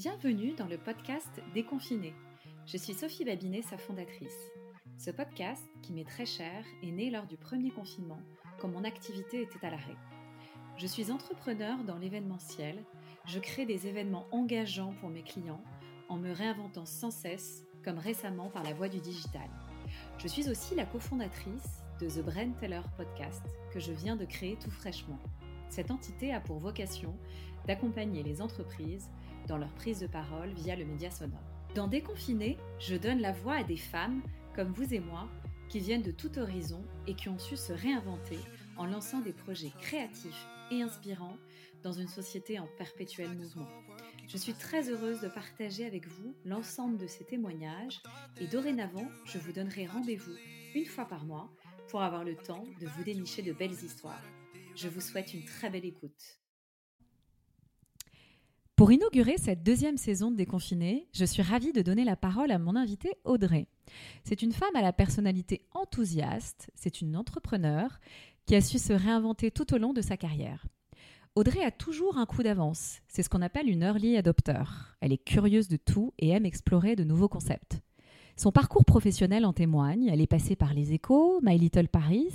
Bienvenue dans le podcast Déconfiné. Je suis Sophie Babinet, sa fondatrice. Ce podcast, qui m'est très cher, est né lors du premier confinement, quand mon activité était à l'arrêt. Je suis entrepreneur dans l'événementiel. Je crée des événements engageants pour mes clients en me réinventant sans cesse, comme récemment par la voie du digital. Je suis aussi la cofondatrice de The Brand Teller Podcast que je viens de créer tout fraîchement. Cette entité a pour vocation d'accompagner les entreprises dans leur prise de parole via le média sonore. Dans Déconfiné, je donne la voix à des femmes comme vous et moi qui viennent de tout horizon et qui ont su se réinventer en lançant des projets créatifs et inspirants dans une société en perpétuel mouvement. Je suis très heureuse de partager avec vous l'ensemble de ces témoignages et dorénavant, je vous donnerai rendez-vous une fois par mois pour avoir le temps de vous dénicher de belles histoires. Je vous souhaite une très belle écoute. Pour inaugurer cette deuxième saison de Déconfiné, je suis ravie de donner la parole à mon invitée Audrey. C'est une femme à la personnalité enthousiaste, c'est une entrepreneur qui a su se réinventer tout au long de sa carrière. Audrey a toujours un coup d'avance, c'est ce qu'on appelle une early adopter. Elle est curieuse de tout et aime explorer de nouveaux concepts. Son parcours professionnel en témoigne, elle est passée par les échos, My Little Paris,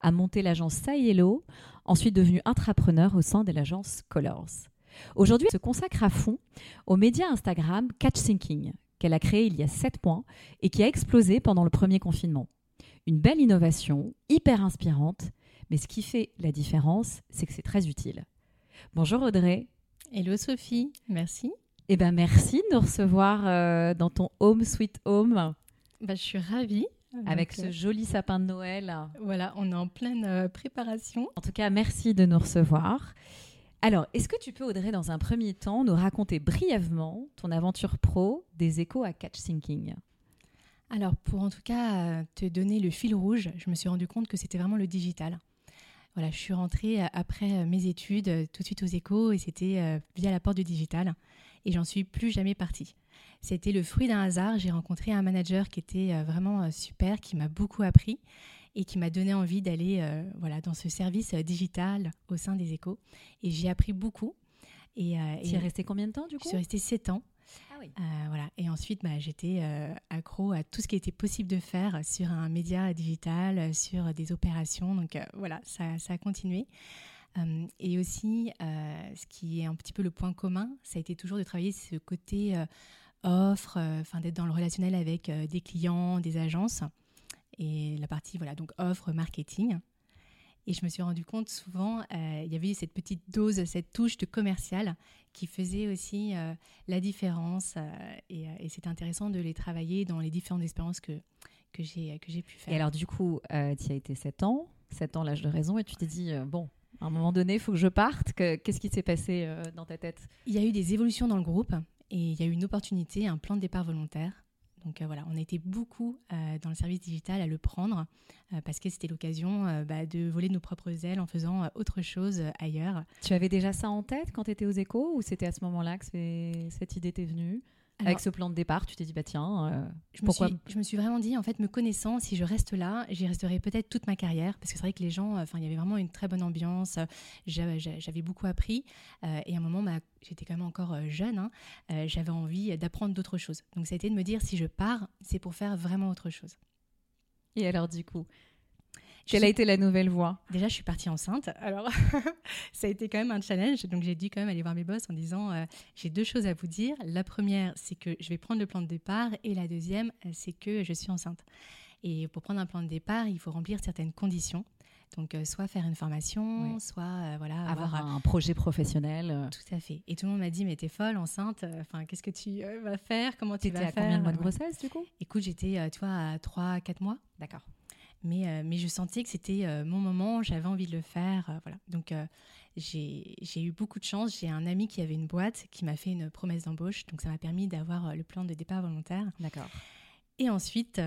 a monté l'agence Sayello, ensuite devenue intrapreneur au sein de l'agence Colors. Aujourd'hui, elle se consacre à fond au média Instagram Catch Thinking, qu'elle a créé il y a 7 mois et qui a explosé pendant le premier confinement. Une belle innovation, hyper inspirante, mais ce qui fait la différence, c'est que c'est très utile. Bonjour Audrey. Hello Sophie, merci. Eh ben merci de nous recevoir euh, dans ton home sweet home. Bah, je suis ravie. Avec ce euh, joli sapin de Noël. Voilà, on est en pleine euh, préparation. En tout cas, merci de nous recevoir. Alors, est-ce que tu peux, Audrey, dans un premier temps, nous raconter brièvement ton aventure pro des échos à Catch Thinking? Alors, pour en tout cas te donner le fil rouge, je me suis rendu compte que c'était vraiment le digital. Voilà, je suis rentrée après mes études tout de suite aux échos et c'était via la porte du digital et j'en suis plus jamais partie. C'était le fruit d'un hasard. J'ai rencontré un manager qui était vraiment super, qui m'a beaucoup appris et qui m'a donné envie d'aller euh, voilà, dans ce service euh, digital au sein des échos. Et j'ai appris beaucoup. Et, euh, tu es resté combien de temps du coup? Je suis restée 7 ans. Ah oui. voilà. Et ensuite, bah, j'étais accro à tout ce qui était possible de faire sur un média digital, sur des opérations. Donc voilà, ça, ça, a continué. et aussi, ce qui est un petit peu le point commun, ça a été toujours de travailler ce côté offre, enfin d'être dans le relationnel avec des clients, des agences et la partie voilà donc offre marketing. Et je me suis rendu compte souvent, euh, il y avait cette petite dose, cette touche de commercial qui faisait aussi euh, la différence. Euh, et, et c'était intéressant de les travailler dans les différentes expériences que, que j'ai pu faire. Et alors du coup, tu as été 7 ans, 7 ans l'âge de raison, et tu t'es dit, bon, à un moment donné, il faut que je parte. Qu'est-ce qui s'est passé dans ta tête? Il y a eu des évolutions dans le groupe et il y a eu une opportunité, un plan de départ volontaire donc euh, voilà, on été beaucoup euh, dans le service digital à le prendre euh, parce que c'était l'occasion bah, de voler nos propres ailes en faisant autre chose ailleurs. Tu avais déjà ça en tête quand tu étais aux échos ou c'était à ce moment-là que cette idée t'est venue? Avec ce plan de départ, tu t'es dit, bah tiens, euh, je pourquoi me suis, Je me suis vraiment dit, en fait, me connaissant, si je reste là, j'y resterai peut-être toute ma carrière, parce que c'est vrai que les gens, enfin, il y avait vraiment une très bonne ambiance, j'avais beaucoup appris, euh, et à un moment, bah, j'étais quand même encore euh, jeune, hein, j'avais envie d'apprendre d'autres choses. Donc ça a été de me dire, si je pars, c'est pour faire vraiment autre chose. Et alors, du coup, quelle a été la nouvelle voie Déjà, je suis partie enceinte. Alors, ça a été quand même un challenge. Donc, j'ai dû quand même aller voir mes boss en disant euh, j'ai deux choses à vous dire. La première, c'est que je vais prendre le plan de départ. Et la deuxième, euh, c'est que je suis enceinte. Et pour prendre un plan de départ, il faut remplir certaines conditions. Donc, euh, soit faire une formation, soit voilà, avoir, un projet professionnel. Tout à fait. Et tout le monde m'a dit, mais t'es folle, enceinte. Enfin, qu'est-ce que tu vas faire? Comment tu vas faire à combien de mois de grossesse, du coup? Écoute, j'étais, tu vois, à 3, 4 mois. D'accord. Mais, euh, mais je sentais que c'était euh, mon moment, j'avais envie de le faire. Euh, voilà. Donc j'ai eu beaucoup de chance. J'ai un ami qui avait une boîte qui m'a fait une promesse d'embauche. Donc ça m'a permis d'avoir le plan de départ volontaire. D'accord. Et ensuite,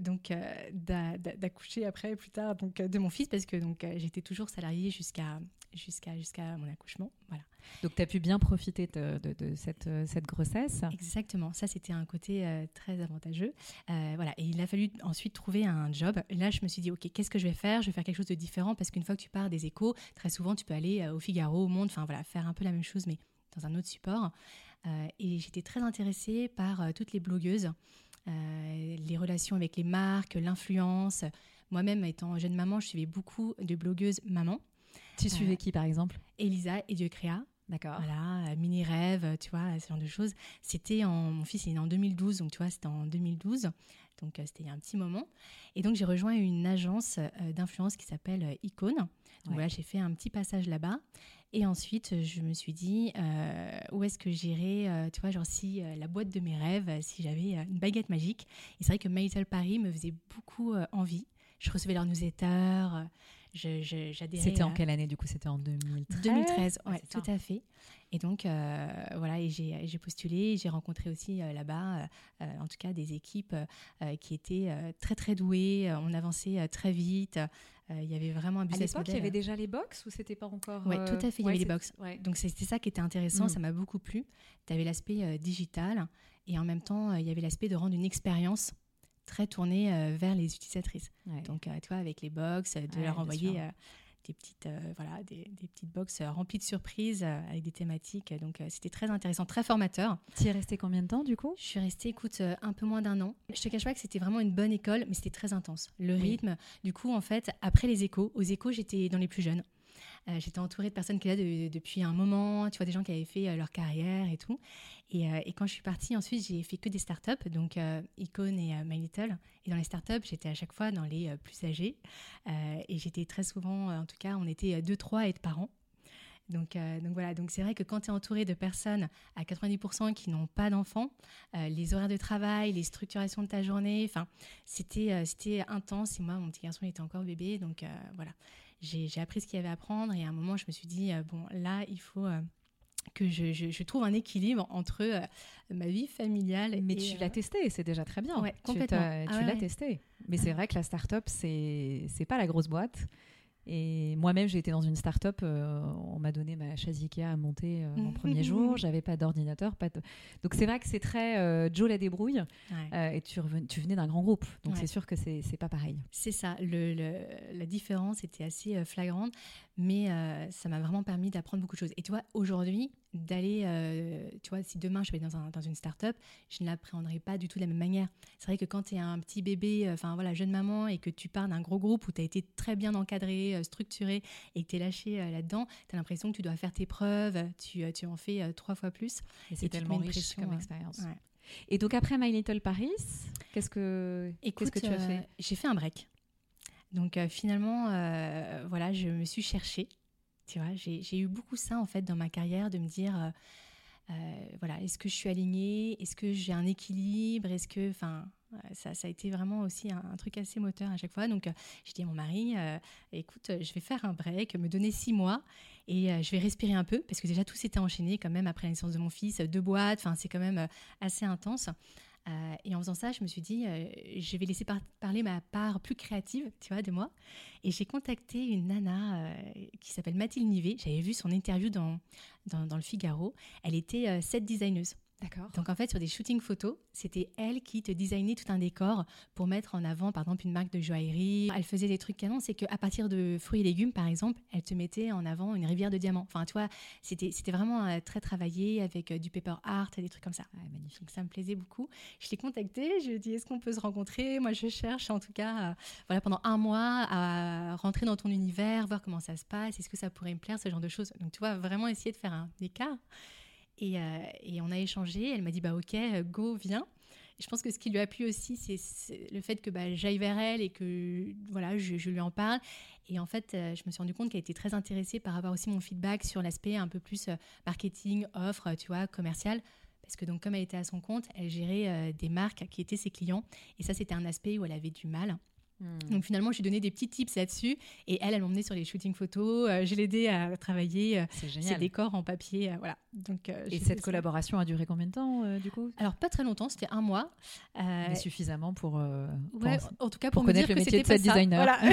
donc d'accoucher après, plus tard, donc de mon fils, parce que donc j'étais toujours salariée jusqu'à jusqu'à jusqu'à mon accouchement. Voilà. Donc tu as pu bien profiter de, euh, cette, grossesse. Exactement, ça c'était un côté euh, très avantageux. Euh, voilà. Et il a fallu ensuite trouver un job. là, je me suis dit, ok, qu'est-ce que je vais faire? Je vais faire quelque chose de différent parce qu'une fois que tu pars des échos, très souvent tu peux aller au Figaro, au Monde, enfin voilà, faire un peu la même chose, mais dans un autre support. et j'étais très intéressée par toutes les blogueuses, les relations avec les marques, l'influence. Moi-même, étant jeune maman, je suivais beaucoup de blogueuses mamans. Tu suivais qui, par exemple? Elisa et Dieu créa. D'accord. Voilà, mini rêve, tu vois, ce genre de choses. C'était en, mon fils est né en 2012, donc tu vois, c'était en 2012. Donc, euh, c'était il y a un petit moment. Et donc, j'ai rejoint une agence euh, d'influence qui s'appelle euh, Icône. Donc, voilà, j'ai fait un petit passage là-bas. Et ensuite, je me suis dit, où est-ce que j'irais, tu vois, genre si la boîte de mes rêves, si j'avais une baguette magique. Et c'est vrai que My Paris me faisait beaucoup envie. Je recevais leurs newsletters. C'était en quelle année du coup? C'était en 2013 2013, ouais, tout à fait. Et donc, euh, voilà, et j'ai postulé, j'ai rencontré aussi euh, là-bas, euh, en tout cas, des équipes qui étaient très, très douées. On avançait très vite. Il y avait vraiment un business À l'époque, il y avait déjà les box ou c'était pas encore Oui, tout à fait, il y avait les box. Donc, c'était ça qui était intéressant, mm. ça m'a beaucoup plu. Tu avais l'aspect digital et en même temps, il y avait l'aspect de rendre une expérience très tournée vers les utilisatrices. Donc, tu vois, avec les box, de leur envoyer des petites, euh, voilà, des, petites box euh, remplies de surprises euh, avec des thématiques. Donc c'était très intéressant, très formateur. Tu y es resté combien de temps du coup? Je suis restée, écoute, un peu moins d'un an. Je te cache pas que c'était vraiment une bonne école, mais c'était très intense. Le rythme, du coup, en fait, après les échos, aux échos, j'étais dans les plus jeunes. Euh, j'étais entourée de personnes qui étaient là depuis un moment, tu vois, des gens qui avaient fait euh, leur carrière et tout. Euh, et, quand je suis partie, ensuite, j'ai fait que des startups, donc Icon et My Little. Et dans les startups, j'étais à chaque fois dans les plus âgés. et j'étais très souvent, en tout cas, on était deux, trois à être parents. Donc, voilà, donc c'est vrai que quand tu es entouré de personnes à 90% qui n'ont pas d'enfants, les horaires de travail, les structurations de ta journée, c'était c'était intense. Et moi, mon petit garçon, il était encore bébé, donc voilà j'ai appris ce qu'il y avait à apprendre et à un moment, je me suis dit, euh, bon, là, il faut euh, que je, je, trouve un équilibre entre euh, ma vie familiale Mais tu l'as testé, c'est déjà très bien. Ouais, complètement. Tu, ah l'as testé. Mais c'est vrai que la start-up, c'est pas la grosse boîte. Et moi-même, j'ai été dans une start-up. Euh, on m'a donné ma chaise Ikea à monter euh, mon premier jour. J'avais pas d'ordinateur. Pas Donc c'est vrai que c'est très euh, Joe la débrouille. et tu, tu venais d'un grand groupe. Donc c'est sûr que c'est pas pareil. C'est ça. Le, la différence était assez flagrante. Mais ça m'a vraiment permis d'apprendre beaucoup de choses. Et tu vois, aujourd'hui, d'aller, euh, tu vois, si demain je vais dans, un, dans une start-up, je ne l'appréhendrai pas du tout de la même manière. C'est vrai que quand tu es un petit bébé, euh, enfin voilà, jeune maman, et que tu pars d'un gros groupe où tu as été très bien encadré, euh, structuré, et que tu es lâché là-dedans, tu as l'impression que tu dois faire tes preuves, tu, tu en fais trois fois plus. Et c'est tellement riche comme expérience. Et donc après My Little Paris, qu'est-ce que, qu'est-ce que tu as fait? J'ai fait un break. Donc finalement, voilà, je me suis cherchée. J'ai eu beaucoup ça en fait dans ma carrière de me dire, euh, euh, voilà, est-ce que je suis alignée, est-ce que j'ai un équilibre, est-ce que, enfin, ça, ça, a été vraiment aussi un, truc assez moteur à chaque fois. Donc, j'ai dit à mon mari, euh, écoute, je vais faire un break, me donner six mois et je vais respirer un peu parce que déjà tout s'était enchaîné quand même après la naissance de mon fils, deux boîtes, c'est quand même assez intense. Euh, et en faisant ça, je me suis dit, euh, je vais laisser parler ma part plus créative, tu vois, de moi. Et j'ai contacté une nana euh, qui s'appelle Mathilde Nivet. J'avais vu son interview dans, dans, le Figaro. Elle était set designeuse. D'accord. Donc en fait, sur des shootings photos, c'était elle qui te designait tout un décor pour mettre en avant, par exemple, une marque de joaillerie. Elle faisait des trucs canons, c'est qu'à partir de fruits et légumes, par exemple, elle te mettait en avant une rivière de diamants. Enfin, tu vois, c'était, c'était vraiment euh, très travaillé avec euh, du paper art, des trucs comme ça. magnifique. Donc ça me plaisait beaucoup. Je l'ai contactée, je lui ai dit, est-ce qu'on peut se rencontrer? Moi, je cherche en tout cas, euh, voilà, pendant un mois à rentrer dans ton univers, voir comment ça se passe, est-ce que ça pourrait me plaire, ce genre de choses. Donc tu vois, vraiment essayer de faire un écart. Euh, et, on a échangé. Elle m'a dit bah ok, go, viens. je pense que ce qui lui a plu aussi, c'est le fait que bah, j'aille vers elle et que voilà, je, lui en parle. Et en fait, euh, je me suis rendu compte qu'elle était très intéressée par avoir aussi mon feedback sur l'aspect un peu plus euh, marketing, offre, tu vois, commercial. Parce que donc, comme elle était à son compte, elle gérait des marques qui étaient ses clients. Et ça, c'était un aspect où elle avait du mal. Hmm. Donc finalement, je lui ai donné des petits tips là-dessus et elle, elle m'emmenait sur les shootings photos. Euh, je à travailler euh, ses décors en papier. Euh, voilà. Donc, et cette collaboration a duré combien de temps du coup? Alors pas très longtemps, c'était un mois. Mais suffisamment pour, ouais, en tout cas pour, connaître le métier de set designer. Voilà.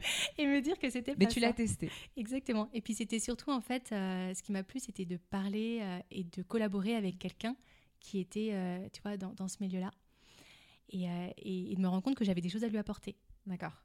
et me dire que c'était Mais tu l'as testé. Exactement. Et puis c'était surtout en fait, ce qui m'a plu, c'était de parler et de collaborer avec quelqu'un qui était, tu vois, dans, dans ce milieu-là. Euh, et, de me rendre compte que j'avais des choses à lui apporter. D'accord.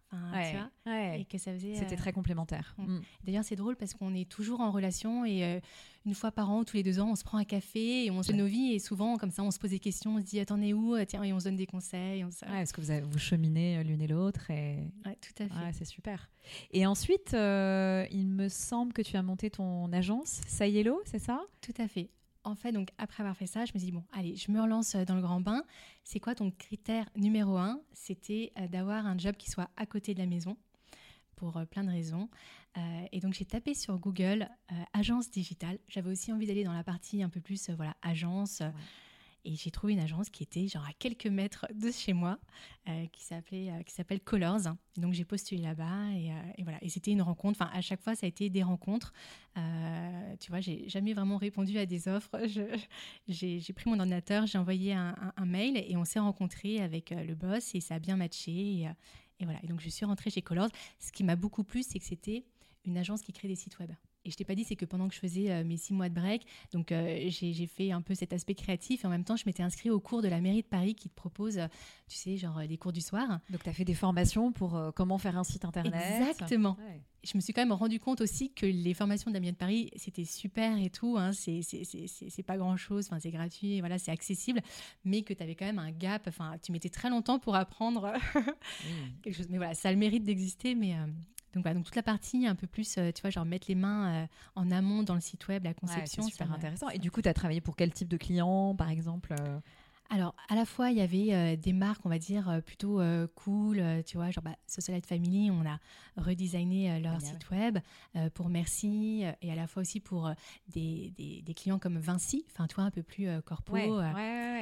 et que ça faisait. C'était très complémentaire. Mm. Mm. D'ailleurs, c'est drôle parce qu'on est toujours en relation et une fois par an, tous les deux ans, on se prend un café et on se nos vies et souvent comme ça, on se pose des questions, on se dit attends, on est où? Tiens, et on se donne des conseils. est-ce que vous, vous cheminez l'une et l'autre et... tout à fait. c'est super. Et ensuite, il me semble que tu as monté ton agence Sayelo, c'est ça? Tout à fait en fait, donc après avoir fait ça, je me dis bon, allez, je me relance euh, dans le grand bain. C'est quoi ton critère numéro un? C'était euh, d'avoir un job qui soit à côté de la maison pour euh, plein de raisons. et donc j'ai tapé sur Google agence digitale. J'avais aussi envie d'aller dans la partie un peu plus voilà agence. Et j'ai trouvé une agence qui était genre à quelques mètres de chez moi, euh, qui s'appelait, euh, qui s'appelle Colors. donc j'ai postulé là-bas et, euh, et, voilà. Et c'était une rencontre. Enfin, à chaque fois, ça a été des rencontres. tu vois, j'ai jamais vraiment répondu à des offres. j'ai, pris mon ordinateur, j'ai envoyé un, mail et on s'est rencontrés avec le boss et ça a bien matché. Et voilà. Et donc je suis rentrée chez Colors. Ce qui m'a beaucoup plu, c'est que c'était une agence qui crée des sites web et je t'ai pas dit, c'est que pendant que je faisais euh, mes six mois de break, donc euh, j'ai fait un peu cet aspect créatif et en même temps, je m'étais inscrite au cours de la mairie de Paris qui te propose, euh, tu sais, genre les cours du soir. Donc, tu as fait des formations pour comment faire un site internet. Exactement. Je me suis quand même rendu compte aussi que les formations de la mairie de Paris, c'était super et tout. Hein, c'est pas grand chose, enfin, c'est gratuit, voilà, c'est accessible, mais que tu avais quand même un gap. Enfin, tu mettais très longtemps pour apprendre quelque chose. Mais voilà, ça a le mérite d'exister, mais donc, donc toute la partie un peu plus, euh, tu vois, genre mettre les mains euh, en amont dans le site web, la conception. c'est super intéressant. Et du coup, tu as travaillé pour quel type de client, par exemple euh? Alors, à la fois, il y avait euh, des marques, on va dire, euh, plutôt euh, cool, tu vois, genre bah, Socialite Family, on a redesigné leur site web pour Merci, et à la fois aussi pour des, des, clients comme Vinci, enfin, tu vois, un peu plus corpo. Ouais, ouais,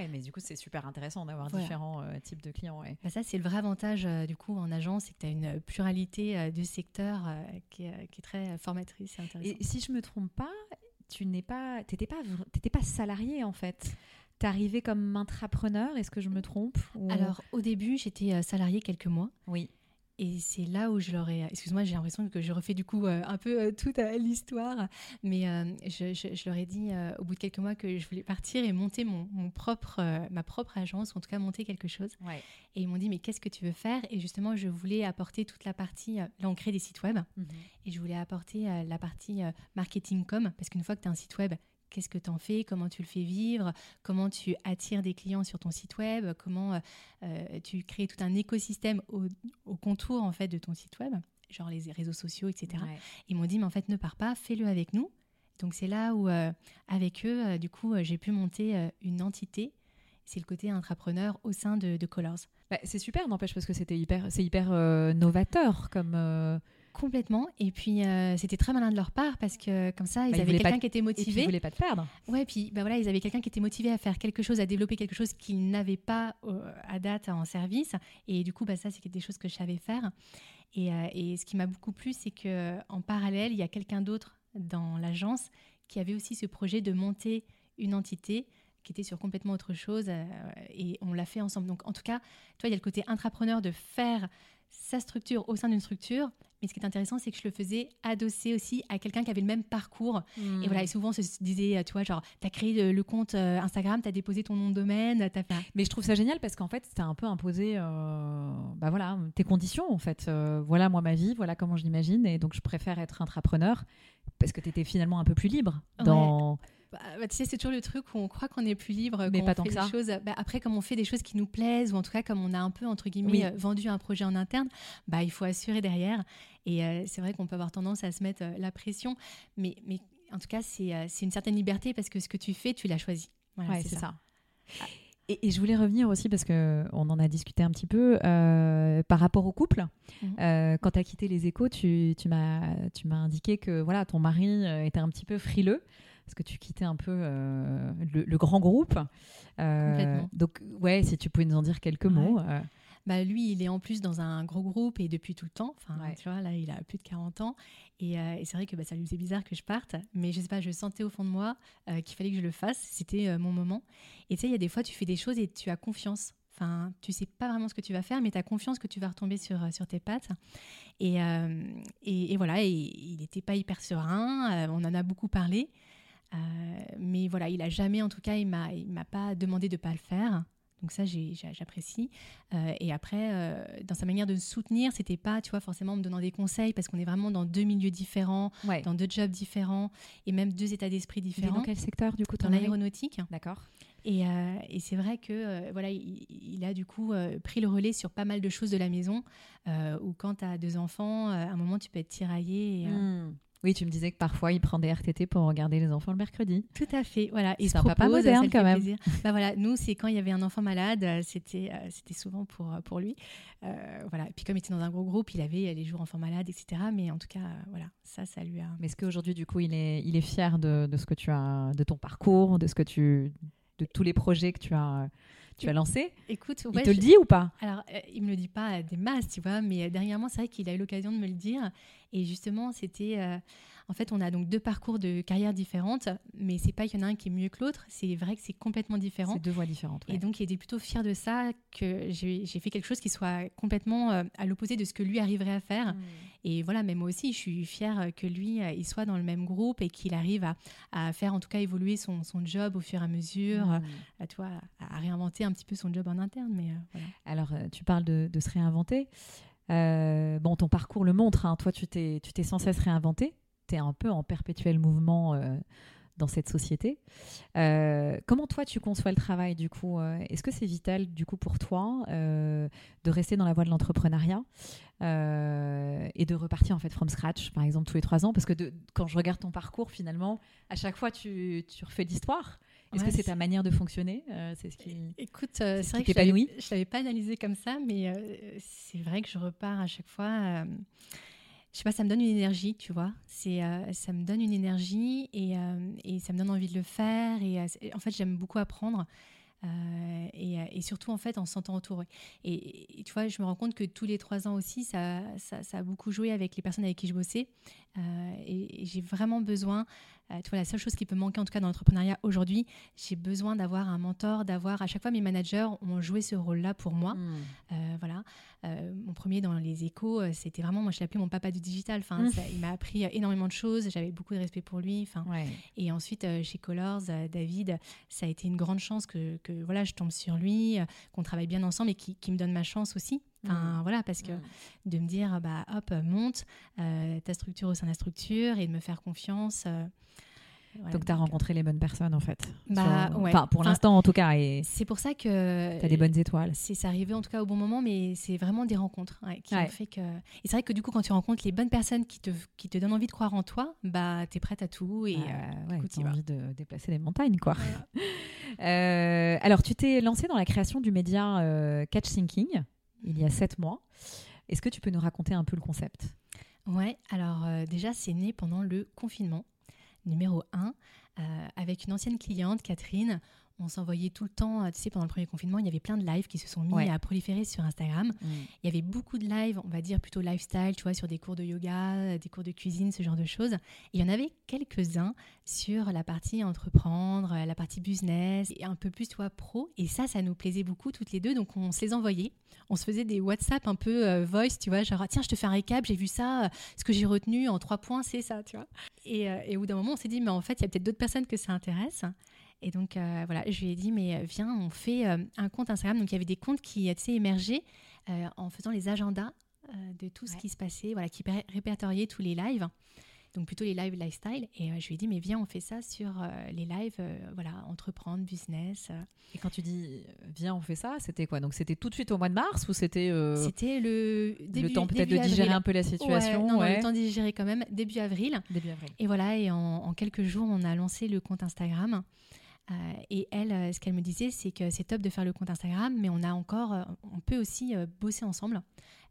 mais du coup, c'est super intéressant d'avoir différents types de clients. Bah, ça, c'est le vrai avantage, du coup, en agence, c'est que tu as une pluralité de secteurs qui, est, qui, est très formatrice et intéressante. Et si je me trompe pas, tu n'es pas, t'étais pas, t'étais pas salarié en fait. T'es arrivée comme intrapreneur, est-ce que je me trompe Alors, au début, j'étais euh, salariée quelques mois. Oui. Et c'est là où je leur ai. Excuse-moi, j'ai l'impression que je refais du coup euh, un peu euh, toute l'histoire. Mais je, je, leur ai dit au bout de quelques mois que je voulais partir et monter mon, mon propre, ma propre agence, ou en tout cas monter quelque chose. Ouais. Et ils m'ont dit Mais qu'est-ce que tu veux faire? Et justement, je voulais apporter toute la partie. là, on crée des sites web. Mhm. Et je voulais apporter la partie marketing com. Parce qu'une fois que tu as un site web qu'est-ce que tu en fais, comment tu le fais vivre, comment tu attires des clients sur ton site web, comment euh, euh, tu crées tout un écosystème au, contour en fait de ton site web, genre les réseaux sociaux, etc. Ils m'ont dit mais en fait ne pars pas, fais-le avec nous. Donc c'est là où euh, avec eux du coup j'ai pu monter une entité. C'est le côté entrepreneur au sein de, Colors. Bah, c'est super, n'empêche parce que c'était hyper, c'est hyper novateur comme Complètement. Et puis, euh, c'était très malin de leur part parce que, comme ça, ils bah, avaient quelqu'un qui était motivé. ils voulaient pas te perdre. Ouais, puis bah, voilà, ils avaient quelqu'un qui était motivé à faire quelque chose, à développer quelque chose qu'ils n'avaient pas euh, à date en service. Et du coup, bah, ça, c'est des choses que je savais faire. Et, euh, et ce qui m'a beaucoup plu, c'est qu'en parallèle, il y a quelqu'un d'autre dans l'agence qui avait aussi ce projet de monter une entité qui était sur complètement autre chose. et on l'a fait ensemble. Donc, en tout cas, toi, il y a le côté intrapreneur de faire sa structure au sein d'une structure. Mais ce qui est intéressant, c'est que je le faisais adossé aussi à quelqu'un qui avait le même parcours. Et voilà, et souvent, on se disait, tu vois, genre, tu as créé le compte euh, Instagram, tu as déposé ton nom de domaine, as fait... Mais je trouve ça génial parce qu'en fait, tu as un peu imposé, euh, bah voilà, tes conditions, en fait. Euh, voilà, moi, ma vie, voilà comment je l'imagine. Et donc, je préfère être intrapreneur parce que tu étais finalement un peu plus libre dans... Bah, bah, tu sais, c'est toujours le truc où on croit qu'on est plus libre, mais pas tant que ça. Choses, bah, après, comme on fait des choses qui nous plaisent, ou en tout cas comme on a un peu entre guillemets euh, vendu un projet en interne, bah il faut assurer derrière. Et euh, c'est vrai qu'on peut avoir tendance à se mettre euh, la pression, mais, mais en tout cas, c'est une certaine liberté parce que ce que tu fais, tu l'as choisi. Voilà, c'est ça. Et, je voulais revenir aussi parce que on en a discuté un petit peu par rapport au couple. Mhm. quand tu as quitté les échos, tu, tu m'as indiqué que voilà, ton mari était un petit peu frileux parce que tu quittais un peu euh, le, grand groupe. Euh, donc, ouais, si tu pouvais nous en dire quelques mots. Euh. Bah, lui, il est en plus dans un gros groupe et depuis tout le temps. Enfin, tu vois, là, il a plus de 40 ans. Et, c'est vrai que bah, ça lui faisait bizarre que je parte. Mais je sais pas, je sentais au fond de moi qu'il fallait que je le fasse. C'était mon moment. Et tu sais, il y a des fois, tu fais des choses et tu as confiance. Enfin, tu sais pas vraiment ce que tu vas faire, mais tu as confiance que tu vas retomber sur, sur tes pattes. Et, et, voilà, il n'était pas hyper serein. on en a beaucoup parlé. Euh, mais voilà, il a jamais, en tout cas, il m'a, il m'a pas demandé de pas le faire. Donc ça, j'apprécie. Euh, et après, euh, dans sa manière de soutenir, c'était pas, tu vois, forcément en me donnant des conseils parce qu'on est vraiment dans deux milieux différents, dans deux jobs différents et même deux états d'esprit différents. dans quel secteur du coup Dans l'aéronautique. D'accord. Et, et c'est vrai que voilà, il, a du coup pris le relais sur pas mal de choses de la maison. où quand tu as deux enfants, à un moment tu peux être tiraillé. Et, hmm. Oui, tu me disais que parfois il prend des RTT pour regarder les enfants le mercredi. Tout à fait, voilà. C'est un papa moderne quand même. Bah voilà, nous c'est quand il y avait un enfant malade, euh, c'était euh, c'était souvent pour euh, pour lui. voilà. Et puis comme il était dans un gros groupe, il avait les jours enfants malades, etc. Mais en tout cas, voilà, ça, ça lui a. Mais est-ce qu'aujourd'hui du coup il est il est fier de, de, ce que tu as, de ton parcours, de ce que tu, de tous les projets que tu as tu as lancé Écoute, il te le dit ou pas? Alors, il me le dit pas des masses, tu vois, mais dernièrement, c'est vrai qu'il a eu l'occasion de me le dire. Et justement, c'était. Euh, en fait, on a donc deux parcours de carrière différentes, mais c'est pas qu'il y en a un qui est mieux que l'autre. C'est vrai que c'est complètement différent. C'est deux voies différentes. Et donc, il était plutôt fier de ça, que j'ai fait quelque chose qui soit complètement euh, à l'opposé de ce que lui arriverait à faire. Hmm. Et voilà, même moi aussi, je suis fière que lui, euh, il soit dans le même groupe et qu'il arrive à, faire en tout cas évoluer son, job au fur et à mesure, hmm. à, toi, à réinventer un petit peu son job en interne. Mais Alors, tu parles de, de se réinventer. Euh, bon, ton parcours le montre, hein. toi tu t'es sans cesse réinventé, tu es un peu en perpétuel mouvement euh, dans cette société. Euh, comment toi tu conçois le travail du coup Est-ce que c'est vital du coup pour toi de rester dans la voie de l'entrepreneuriat et de repartir en fait from scratch par exemple tous les trois ans? Parce que quand je regarde ton parcours finalement, à chaque fois tu, tu refais l'histoire. Est-ce que c'est ta manière de fonctionner euh, C'est ce qui. Écoute, euh, c'est vrai que je ne l'avais pas analysé comme ça, mais euh, c'est vrai que je repars à chaque fois. Je sais pas, ça me donne une énergie, tu vois. C'est, ça me donne une énergie et, et, ça me donne envie de le faire. Et en fait, j'aime beaucoup apprendre. et, et, surtout en fait en se sentant entouré. Et, tu vois, je me rends compte que tous les trois ans aussi, ça, ça, ça a beaucoup joué avec les personnes avec qui je bossais. et, j'ai vraiment besoin euh, tu vois, la seule chose qui peut manquer, en tout cas dans l'entrepreneuriat aujourd'hui, j'ai besoin d'avoir un mentor, d'avoir. À chaque fois, mes managers ont joué ce rôle-là pour moi. Hmm. Euh, voilà. Euh, mon premier dans les échos, c'était vraiment, moi, je l'ai appelé mon papa du digital. Enfin, hmm. il m'a appris énormément de choses. J'avais beaucoup de respect pour lui. Enfin, Et ensuite, chez Colors, David, ça a été une grande chance que, que voilà, je tombe sur lui, qu'on travaille bien ensemble et qui, qui, me donne ma chance aussi. Enfin, hmm. voilà, parce que de me dire, bah, hop, monte ta structure au sein de la structure et de me faire confiance. Donc, tu as rencontré les bonnes personnes, en fait. Bah, Enfin, pour l'instant, en tout cas. Et c'est pour ça que. Tu as des bonnes étoiles. C'est arrivé, en tout cas, au bon moment, mais c'est vraiment des rencontres qui ont fait que. Et c'est vrai que, du coup, quand tu rencontres les bonnes personnes qui te, qui te donnent envie de croire en toi, bah, tu es prête à tout. Et bah, euh, tu as envie de déplacer les montagnes, quoi. Euh, alors, tu t'es lancé dans la création du média euh, Catch Thinking il y a sept mois. Est-ce que tu peux nous raconter un peu le concept? Ouais, alors déjà, c'est né pendant le confinement numéro 1, euh, avec une ancienne cliente, Catherine. On s'envoyait tout le temps, euh, tu sais, pendant le premier confinement, il y avait plein de lives qui se sont mis à proliférer sur Instagram. Mm. Il y avait beaucoup de lives, on va dire plutôt lifestyle, tu vois, sur des cours de yoga, euh, des cours de cuisine, ce genre de choses. il y en avait quelques-uns sur la partie entreprendre, la partie business, et un peu plus, tu vois, pro. Et ça, ça nous plaisait beaucoup toutes les deux, donc on se les envoyait. On se faisait des WhatsApp un peu voice, tu vois, genre, tiens, je te fais un récap, j'ai vu ça, ce que j'ai retenu en trois points, c'est ça, tu vois. Et, et au bout d'un moment, on s'est dit, mais en fait, il y a peut-être d'autres personnes que ça intéresse. Et donc, euh, voilà, je lui ai dit, mais euh, viens, on fait euh, un compte Instagram. Donc, il y avait des comptes qui étaient émergés en faisant les agendas de tout ce qui se passait, voilà, qui répertoriaient tous les lives. Donc, plutôt les lives lifestyle. Et je lui ai dit, mais viens, on fait ça sur les lives, voilà, entreprendre, business. Et quand tu dis, viens, on fait ça, c'était quoi? Donc, c'était tout de suite au mois de mars ou c'était. C'était le début, Le temps peut-être de digérer un peu la situation. non, le temps de digérer quand même, début avril. Début avril. Et voilà, et en, en quelques jours, on a lancé le compte Instagram. Euh, et elle, euh, ce qu'elle me disait, c'est que c'est top de faire le compte Instagram, mais on a encore, euh, on peut aussi bosser ensemble.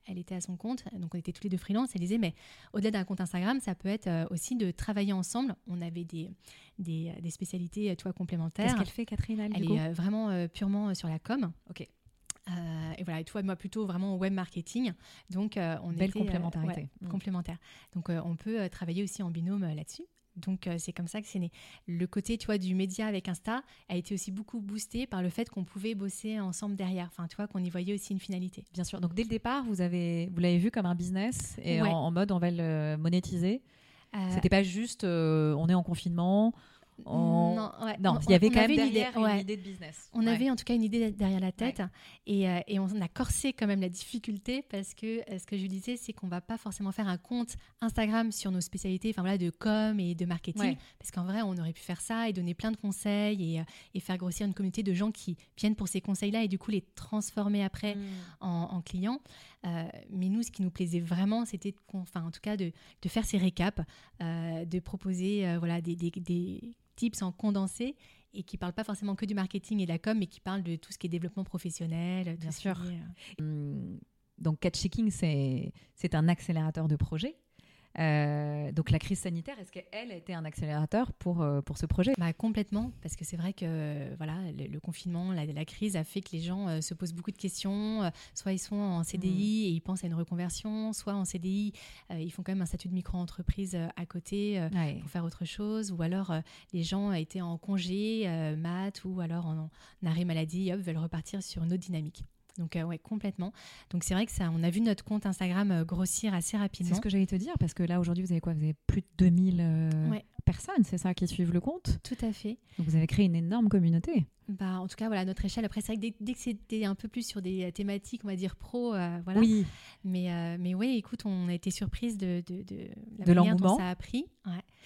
Elle était à son compte, donc on était tous les deux freelance. Elle disait, mais au-delà d'un compte Instagram, ça peut être aussi de travailler ensemble. On avait des, des, spécialités, toi, complémentaires. Qu'est-ce qu'elle fait, Catherine Elle, est vraiment purement sur la com. Ok. et voilà, et toi, moi plutôt vraiment web marketing. Donc, on Belle complémentarité. Mm. Complémentaire. Donc, on peut travailler aussi en binôme là-dessus. Donc euh, c'est comme ça que c'est né. Le côté, tu vois, du média avec Insta a été aussi beaucoup boosté par le fait qu'on pouvait bosser ensemble derrière. Enfin, tu vois, qu'on y voyait aussi une finalité. Bien sûr. Donc dès le départ, vous avez, vous l'avez vu comme un business et en, mode on va le monétiser. Euh... C'était pas juste, euh, on est en confinement, Non, il y avait quand même derrière une, idée, de business. On avait en tout cas une idée derrière la tête et, euh, et, on a corsé quand même la difficulté parce que euh, ce que je disais, c'est qu'on va pas forcément faire un compte Instagram sur nos spécialités, enfin voilà, de com et de marketing, parce qu'en vrai, on aurait pu faire ça et donner plein de conseils et, euh, et, faire grossir une communauté de gens qui viennent pour ces conseils-là et du coup les transformer après hmm. en, clients. mais nous, ce qui nous plaisait vraiment, c'était, enfin en tout cas, de, de faire ces récaps, de proposer voilà des, des, des tips en condensé et qui ne parlent pas forcément que du marketing et de la com, mais qui parlent de tout ce qui est développement professionnel. Bien sûr. Euh, hum, donc, Catch c'est un accélérateur de projet. Euh, donc la crise sanitaire, est-ce qu'elle a été un accélérateur pour, euh, pour ce projet? Bah, Complètement, parce que c'est vrai que voilà, le, confinement, la, la, crise a fait que les gens euh, se posent beaucoup de questions. soit ils sont en CDI mmh. et ils pensent à une reconversion, soit en CDI, ils font quand même un statut de micro-entreprise à côté pour faire autre chose, ou alors les gens étaient en congé, mat, ou alors en, en arrêt maladie, hop, veulent repartir sur une autre dynamique. Donc euh, ouais, complètement. Donc c'est vrai que ça, on a vu notre compte Instagram euh, grossir assez rapidement. C'est ce que j'allais te dire parce que là aujourd'hui vous avez quoi? Vous avez plus de 2000 euh, personnes, c'est ça, qui suivent le compte? Tout à fait. Donc vous avez créé une énorme communauté. Bah, en tout cas, voilà, notre échelle. Après, c'est vrai que dès, que c'était un peu plus sur des thématiques, on va dire pro, voilà. Oui. Mais, mais oui, écoute, on a été surprise de, de, de la de manière dont ça a pris.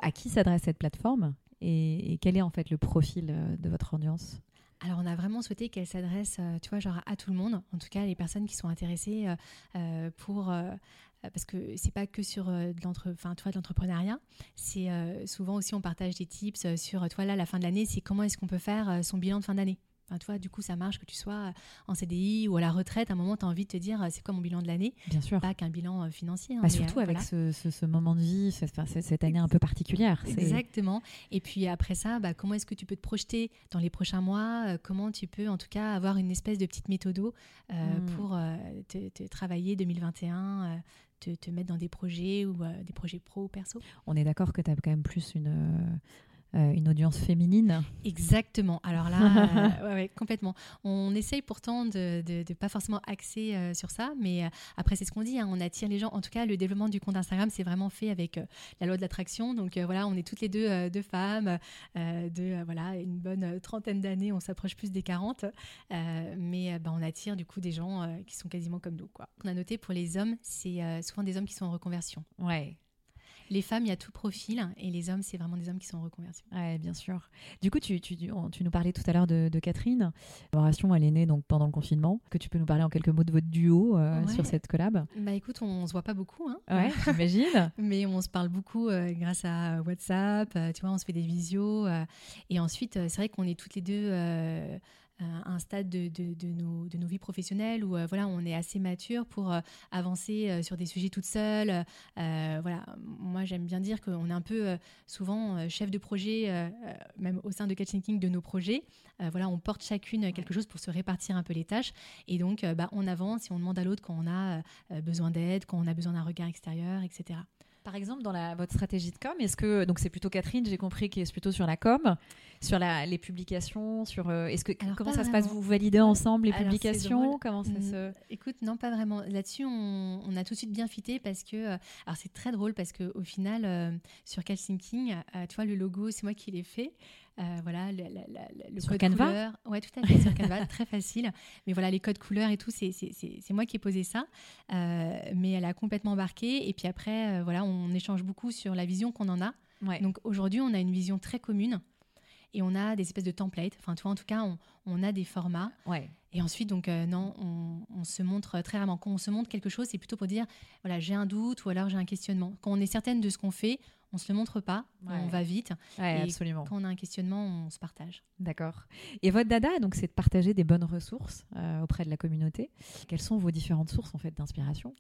À qui s'adresse cette plateforme? Et, et, quel est en fait le profil de votre audience? Alors, on a vraiment souhaité qu'elle s'adresse, euh, tu vois, genre à tout le monde, en tout cas les personnes qui sont intéressées euh, euh, pour parce que c'est pas que sur de l'entrepreneuriat, c'est souvent aussi on partage des tips sur, toi là, la fin de l'année, c'est comment est-ce qu'on peut faire son bilan de fin d'année. Enfin, du coup, ça marche que tu sois en CDI ou à la retraite. À un moment, tu as envie de te dire, c'est quoi mon bilan de l'année? Bien sûr. Pas qu'un bilan financier. Hein, bah, surtout avec ce, moment de vie, cette, année un peu particulière. Exactement. Et puis après ça, bah, comment est-ce que tu peux te projeter dans les prochains mois? Comment tu peux, en tout cas, avoir une espèce de petite méthode hmm. pour te, travailler 2021 te, te, mettre dans des projets ou des projets pro ou perso? On est d'accord que tu as quand même plus une, euh, une audience féminine. Exactement. Alors là, euh, ouais, complètement. On essaye pourtant de ne pas forcément axer euh, sur ça, mais après, c'est ce qu'on dit, hein, on attire les gens. En tout cas, le développement du compte Instagram, c'est vraiment fait avec la loi de l'attraction. Donc voilà, on est toutes les deux deux femmes de voilà, une bonne trentaine d'années, on s'approche plus des 40, mais bah, on attire du coup des gens qui sont quasiment comme nous. Quoi. On a noté pour les hommes, c'est souvent des hommes qui sont en reconversion. Ouais les femmes, il y a tout profil, et les hommes, c'est vraiment des hommes qui sont en reconversion. Oui, bien sûr. Du coup, tu, tu, tu nous parlais tout à l'heure de, Catherine. Collaboration, elle est née donc pendant le confinement. Que tu peux nous parler en quelques mots de votre duo euh, sur cette collab? Bah écoute, on, se voit pas beaucoup. Hein. Ouais, j'imagine. Mais on se parle beaucoup euh, grâce à WhatsApp. Euh, tu vois, on se fait des visios. et ensuite, c'est vrai qu'on est toutes les deux un stade de, de, nos, de, nos, vies professionnelles où euh, voilà, on est assez mature pour euh, avancer euh, sur des sujets toutes seules. voilà, moi j'aime bien dire qu'on est un peu souvent chef de projet, même au sein de Catching King, de nos projets. voilà, on porte chacune quelque chose pour se répartir un peu les tâches. Et donc, bah, on avance et on demande à l'autre quand on a besoin d'aide, quand on a besoin d'un regard extérieur, etc. Par exemple, dans la, votre stratégie de com, est-ce que donc c'est plutôt Catherine, j'ai compris, qui est plutôt sur la com, sur la, les publications, sur euh, est-ce que comment ça se passe? Vous validez ensemble les publications? Comment ça se Écoute, non, pas vraiment. Là-dessus, on, a tout de suite bien fité parce que euh, alors c'est très drôle parce que au final, euh, sur Cal Thinking, tu vois le logo, c'est moi qui l'ai fait. Euh, voilà, le, le, sur Canva couleur. Ouais, tout à fait, sur Canva, très facile. Mais voilà, les codes couleurs et tout, c'est moi qui ai posé ça. Euh, mais elle a complètement embarqué. Et puis après, euh, voilà, on échange beaucoup sur la vision qu'on en a. Donc aujourd'hui, on a une vision très commune et on a des espèces de templates. Enfin, tu vois, en tout cas, on, on a des formats. Ouais. Et ensuite, donc, non, on, on, se montre très rarement. Quand on se montre quelque chose, c'est plutôt pour dire, voilà, j'ai un doute ou alors j'ai un questionnement. Quand on est certaine de ce qu'on fait, on se le montre pas, on va vite. et absolument. Quand on a un questionnement, on se partage. D'accord. Et votre dada, donc, c'est de partager des bonnes ressources euh, auprès de la communauté. Quelles sont vos différentes sources en fait d'inspiration?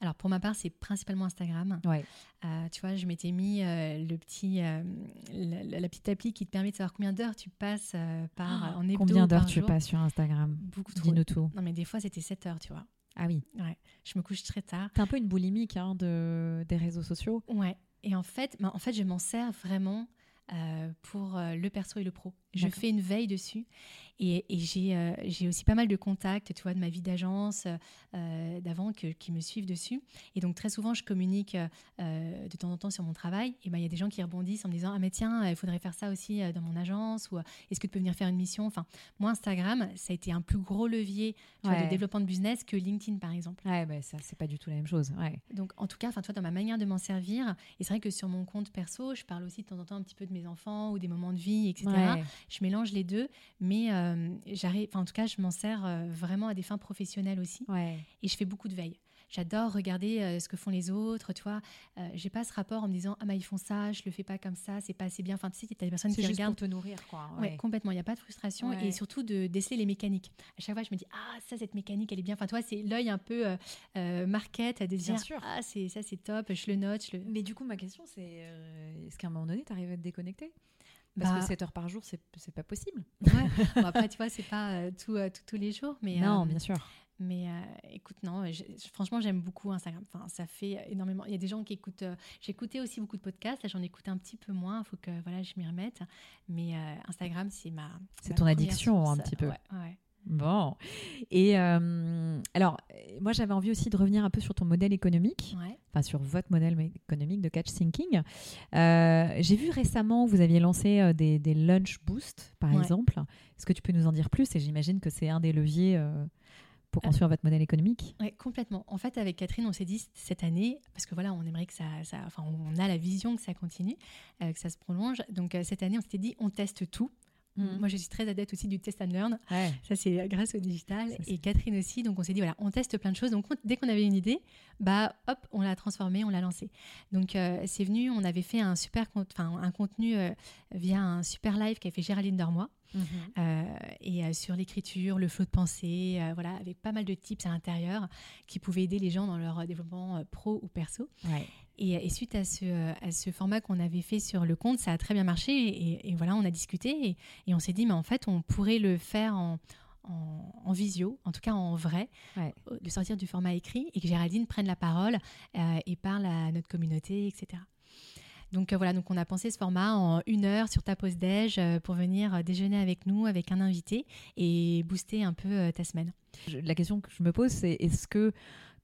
Alors pour ma part, c'est principalement Instagram. Ouais. Euh, tu vois, je m'étais mis euh, le petit, la, petite appli qui te permet de savoir combien d'heures tu passes par oh, en hebdo Combien d'heures tu passes sur Instagram Beaucoup trop. Dis-nous tout. Non mais des fois c'était 7 heures, tu vois. Ah oui. Ouais. Je me couche très tard. T'es un peu une boulimique hein, de, des réseaux sociaux. Ouais. Et en fait, ben, en fait je m'en sers vraiment euh, pour euh, le perso et le pro. Je fais une veille dessus. Et, euh, j'ai aussi pas mal de contacts, tu vois, de ma vie d'agence euh, d'avant qui me suivent dessus. Et donc très souvent, je communique euh, de temps en temps sur mon travail. Et ben il y a des gens qui rebondissent en me disant ah mais tiens, il faudrait faire ça aussi dans mon agence ou est-ce que tu peux venir faire une mission? Enfin, moi Instagram, ça a été un plus gros levier de développement de business que LinkedIn par exemple. Ouais, bah, ça c'est pas du tout la même chose. Ouais. Donc en tout cas, enfin toi dans ma manière de m'en servir. Et c'est vrai que sur mon compte perso, je parle aussi de temps en temps un petit peu de mes enfants ou des moments de vie, etc. Je mélange les deux, mais euh, j'arrive, en tout cas, je m'en sers euh, vraiment à des fins professionnelles aussi. Et je fais beaucoup de veille. J'adore regarder euh, ce que font les autres, tu vois. j'ai pas ce rapport en me disant ah bah ils font ça, je le fais pas comme ça, c'est pas assez bien. Enfin tu sais, t'as des personnes qui juste regardent pour te nourrir quoi. Ouais, complètement. Il y a pas de frustration et surtout de déceler les mécaniques. À chaque fois, je me dis ah ça cette mécanique elle est bien. Enfin toi c'est l'œil un peu market à dire ah c'est ça c'est top, je le note. Je le... Mais du coup ma question c'est est-ce qu'à un moment donné tu arrives à te déconnecter? Parce que 7 bah heures par jour, c'est, c'est pas possible. Ouais. après, tu vois, c'est pas euh, tout, euh, tout, tous les jours. Mais, non, euh, bien sûr. Mais écoute, non, franchement, j'aime beaucoup Instagram. Enfin, ça fait énormément. Il y a des gens qui écoutent. J'écoutais aussi beaucoup de podcasts. Là, j'en écoute un petit peu moins. Il faut que voilà, je m'y remette. Mais Instagram, c'est ma. C'est ton addiction, un petit peu. Ouais, ouais. Bon. Et euh, alors, moi, j'avais envie aussi de revenir un peu sur ton modèle économique, enfin sur votre modèle économique de catch thinking. Euh, j'ai vu récemment, vous aviez lancé euh, des, lunch boosts, par exemple. Est-ce que tu peux nous en dire plus? Et j'imagine que c'est un des leviers pour construire votre modèle économique Oui, complètement. En fait, avec Catherine, on s'est dit cette année, parce que voilà, on aimerait que ça, ça, enfin, on a la vision que ça continue, que ça se prolonge. Donc cette année, on s'était dit, on teste tout. Mm. Moi, je suis très adepte aussi du test and learn. Ça, c'est grâce au digital. et Catherine aussi. Donc, on s'est dit, voilà, on teste plein de choses. Donc, dès qu'on avait une idée, bah, hop, on l'a transformée, on l'a lancée. Donc, euh, c'est venu, on avait fait un super un contenu euh, via un super live qu'a fait Géraldine Dormois. Mm-hmm. Euh, et sur l'écriture, le flot de pensée, voilà, avec pas mal de tips à l'intérieur qui pouvaient aider les gens dans leur développement pro ou perso. Et, suite à ce, à ce format qu'on avait fait sur le compte, ça a très bien marché. Et, voilà, on a discuté et, on s'est dit, mais en fait, on pourrait le faire en, en, visio, en tout cas en vrai, de sortir du format écrit et que Géraldine prenne la parole euh, et parle à notre communauté, etc. Donc euh, voilà, donc on a pensé ce format en une heure sur ta pause déj euh, pour venir déjeuner avec nous, avec un invité et booster un peu ta semaine. La question que je me pose, c'est est-ce que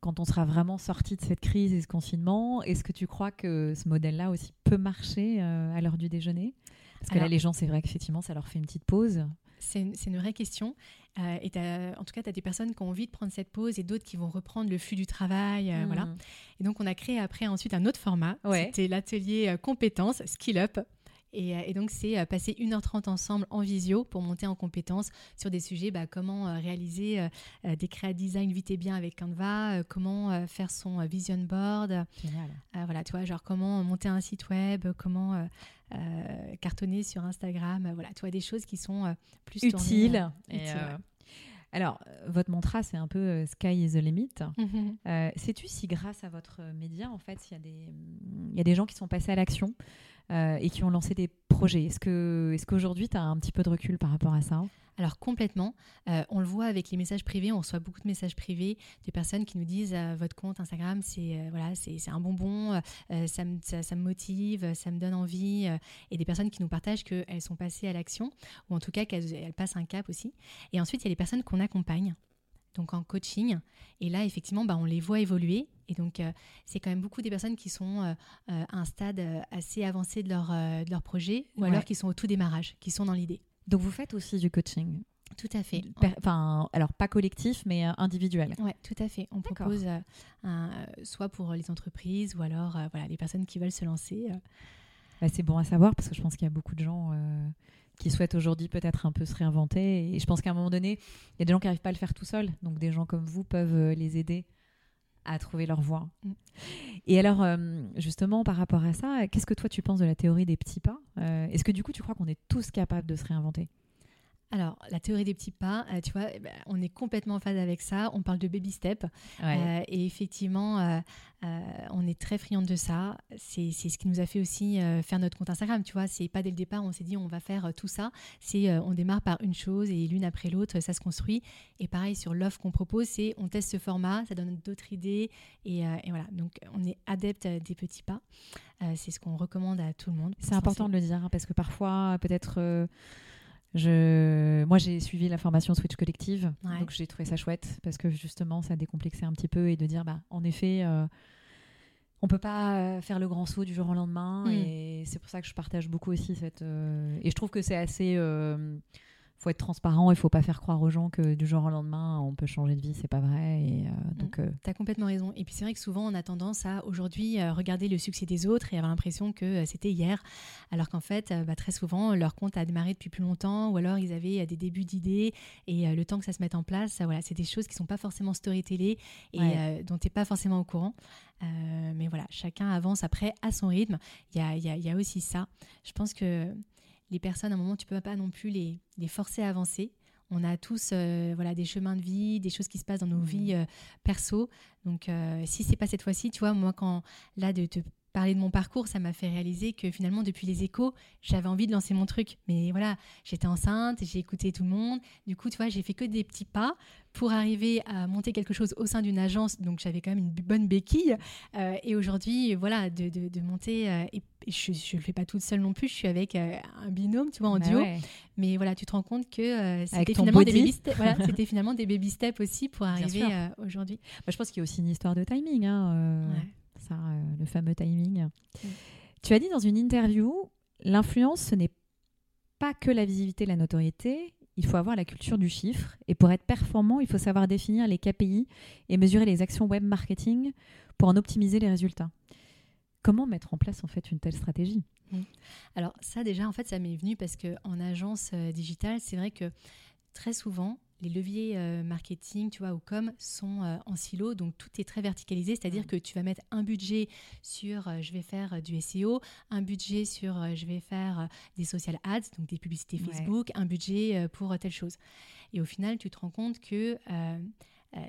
quand on sera vraiment sorti de cette crise et ce confinement, est-ce que tu crois que ce modèle-là aussi peut marcher euh, à l'heure du déjeuner? Parce que là, les gens, c'est vrai qu'effectivement, ça leur fait une petite pause. C'est une, vraie question. Euh, et en tout cas, tu as des personnes qui ont envie de prendre cette pause et d'autres qui vont reprendre le flux du travail. Euh, voilà. Mmh. Et donc, on a créé après ensuite un autre format. C'était l'atelier compétences, Skill Up. Euh, et, donc, c'est euh, passer 1h30 ensemble en visio pour monter en compétences sur des sujets, bah, comment euh, réaliser des créa design vite et bien avec Canva, comment faire son vision board. voilà, tu vois, genre comment monter un site web, comment cartonner sur Instagram. voilà, tu vois, des choses qui sont plus utiles. Alors, votre mantra, c'est un peu Sky is the limit. Mm-hmm. Sais-tu si grâce à votre média, en fait, il y, y, a des gens qui sont passés à l'action? Euh, et qui ont lancé des projets. Est-ce que, est qu'aujourd'hui, tu as un petit peu de recul par rapport à ça alors complètement, euh, on le voit avec les messages privés, on reçoit beaucoup de messages privés des personnes qui nous disent euh, votre compte Instagram c'est voilà c'est un bonbon, ça me, ça, me, motive, ça me donne envie et des personnes qui nous partagent qu'elles sont passées à l'action ou en tout cas qu'elles passent un cap aussi. Et ensuite il y a les personnes qu'on accompagne donc en coaching. Et là, effectivement, bah, on les voit évoluer. Et donc, euh, c'est quand même beaucoup des personnes qui sont euh, euh, à un stade assez avancé de leur, de leur projet ou alors qui sont au tout démarrage, qui sont dans l'idée. Donc, vous faites aussi du coaching? Tout à fait. Enfin, alors pas collectif, mais individuel. Oui, tout à fait. On propose un, soit pour les entreprises ou alors voilà, les personnes qui veulent se lancer. Bah, c'est bon à savoir parce que je pense qu'il y a beaucoup de gens qui souhaitent aujourd'hui peut-être un peu se réinventer. Et je pense qu'à un moment donné, il y a des gens qui n'arrivent pas à le faire tout seuls. Donc des gens comme vous peuvent euh, les aider à trouver leur voie. Mm. Et alors, euh, justement, par rapport à ça, qu'est-ce que toi tu penses de la théorie des petits pas? Euh, Est-ce que du coup tu crois qu'on est tous capables de se réinventer? Alors, la théorie des petits pas, euh, tu vois, eh ben, on est complètement en phase avec ça. On parle de baby step. Euh, et effectivement, euh, on est très friande de ça. C'est ce qui nous a fait aussi faire notre compte Instagram. Tu vois, c'est pas dès le départ, on s'est dit on va faire tout ça. C'est on démarre par une chose et l'une après l'autre, ça se construit. Et pareil, sur l'offre qu'on propose, c'est on teste ce format, ça donne d'autres idées. Et, et, voilà, donc on est adepte des petits pas. c'est ce qu'on recommande à tout le monde. C'est important de le dire hein, parce que parfois, peut-être Je... Moi, j'ai suivi la formation Switch Collective, donc j'ai trouvé ça chouette parce que justement, ça décomplexait un petit peu et de dire, bah, en effet, euh, on peut pas euh, faire le grand saut du jour au lendemain. Mm. Et c'est pour ça que je partage beaucoup aussi cette. Euh, et je trouve que c'est assez faut être transparent, il faut pas faire croire aux gens que du jour au lendemain on peut changer de vie, c'est pas vrai. Et euh, donc, euh, tu as complètement raison. Et puis c'est vrai que souvent on a tendance à aujourd'hui euh, regarder le succès des autres et avoir l'impression que c'était hier, alors qu'en fait bah, très souvent leur compte a démarré depuis plus longtemps ou alors ils avaient des débuts d'idées et le temps que ça se mette en place, voilà, c'est des choses qui sont pas forcément storytellées et dont tu n'es pas forcément au courant. mais voilà, chacun avance après à son rythme. Il y a, y, a, y a aussi ça. Je pense que les personnes, à un moment, tu peux pas non plus les, les forcer à avancer. On a tous euh, voilà, des chemins de vie, des choses qui se passent dans nos mmh. vies euh, perso. Donc, euh, si c'est pas cette fois-ci, tu vois, moi, quand là, de te parler de mon parcours, ça m'a fait réaliser que finalement, depuis les échos, j'avais envie de lancer mon truc. Mais voilà, j'étais enceinte, j'ai écouté tout le monde. Du coup, tu vois, j'ai fait que des petits pas pour arriver à monter quelque chose au sein d'une agence. Donc, j'avais quand même une bonne béquille. Euh, et aujourd'hui, voilà, de, de, monter. Euh, et je ne le fais pas toute seule non plus. Je suis avec euh, un binôme, tu vois, en bah duo. Mais voilà, tu te rends compte que c'était finalement, des baby steps, voilà, c'était finalement des baby steps aussi pour arriver aujourd'hui. Bah, je pense qu'il y a aussi une histoire de timing. Hein, euh, le fameux timing. Mm. Tu as dit dans une interview, l'influence, ce n'est pas que la visibilité, la notoriété, il faut avoir la culture du chiffre. Et pour être performant, il faut savoir définir les KPI et mesurer les actions web marketing pour en optimiser les résultats. Comment mettre en place en fait une telle stratégie? Mm. Alors ça déjà en fait ça m'est venu parce que en agence euh, digitale c'est vrai que très souvent les leviers euh, marketing, tu vois, ou com, sont euh, en silo, donc tout est très verticalisé, c'est-à-dire que tu vas mettre un budget sur euh, je vais faire du SEO, un budget sur je vais faire des social ads, donc des publicités Facebook, un budget pour telle chose. Et au final, tu te rends compte que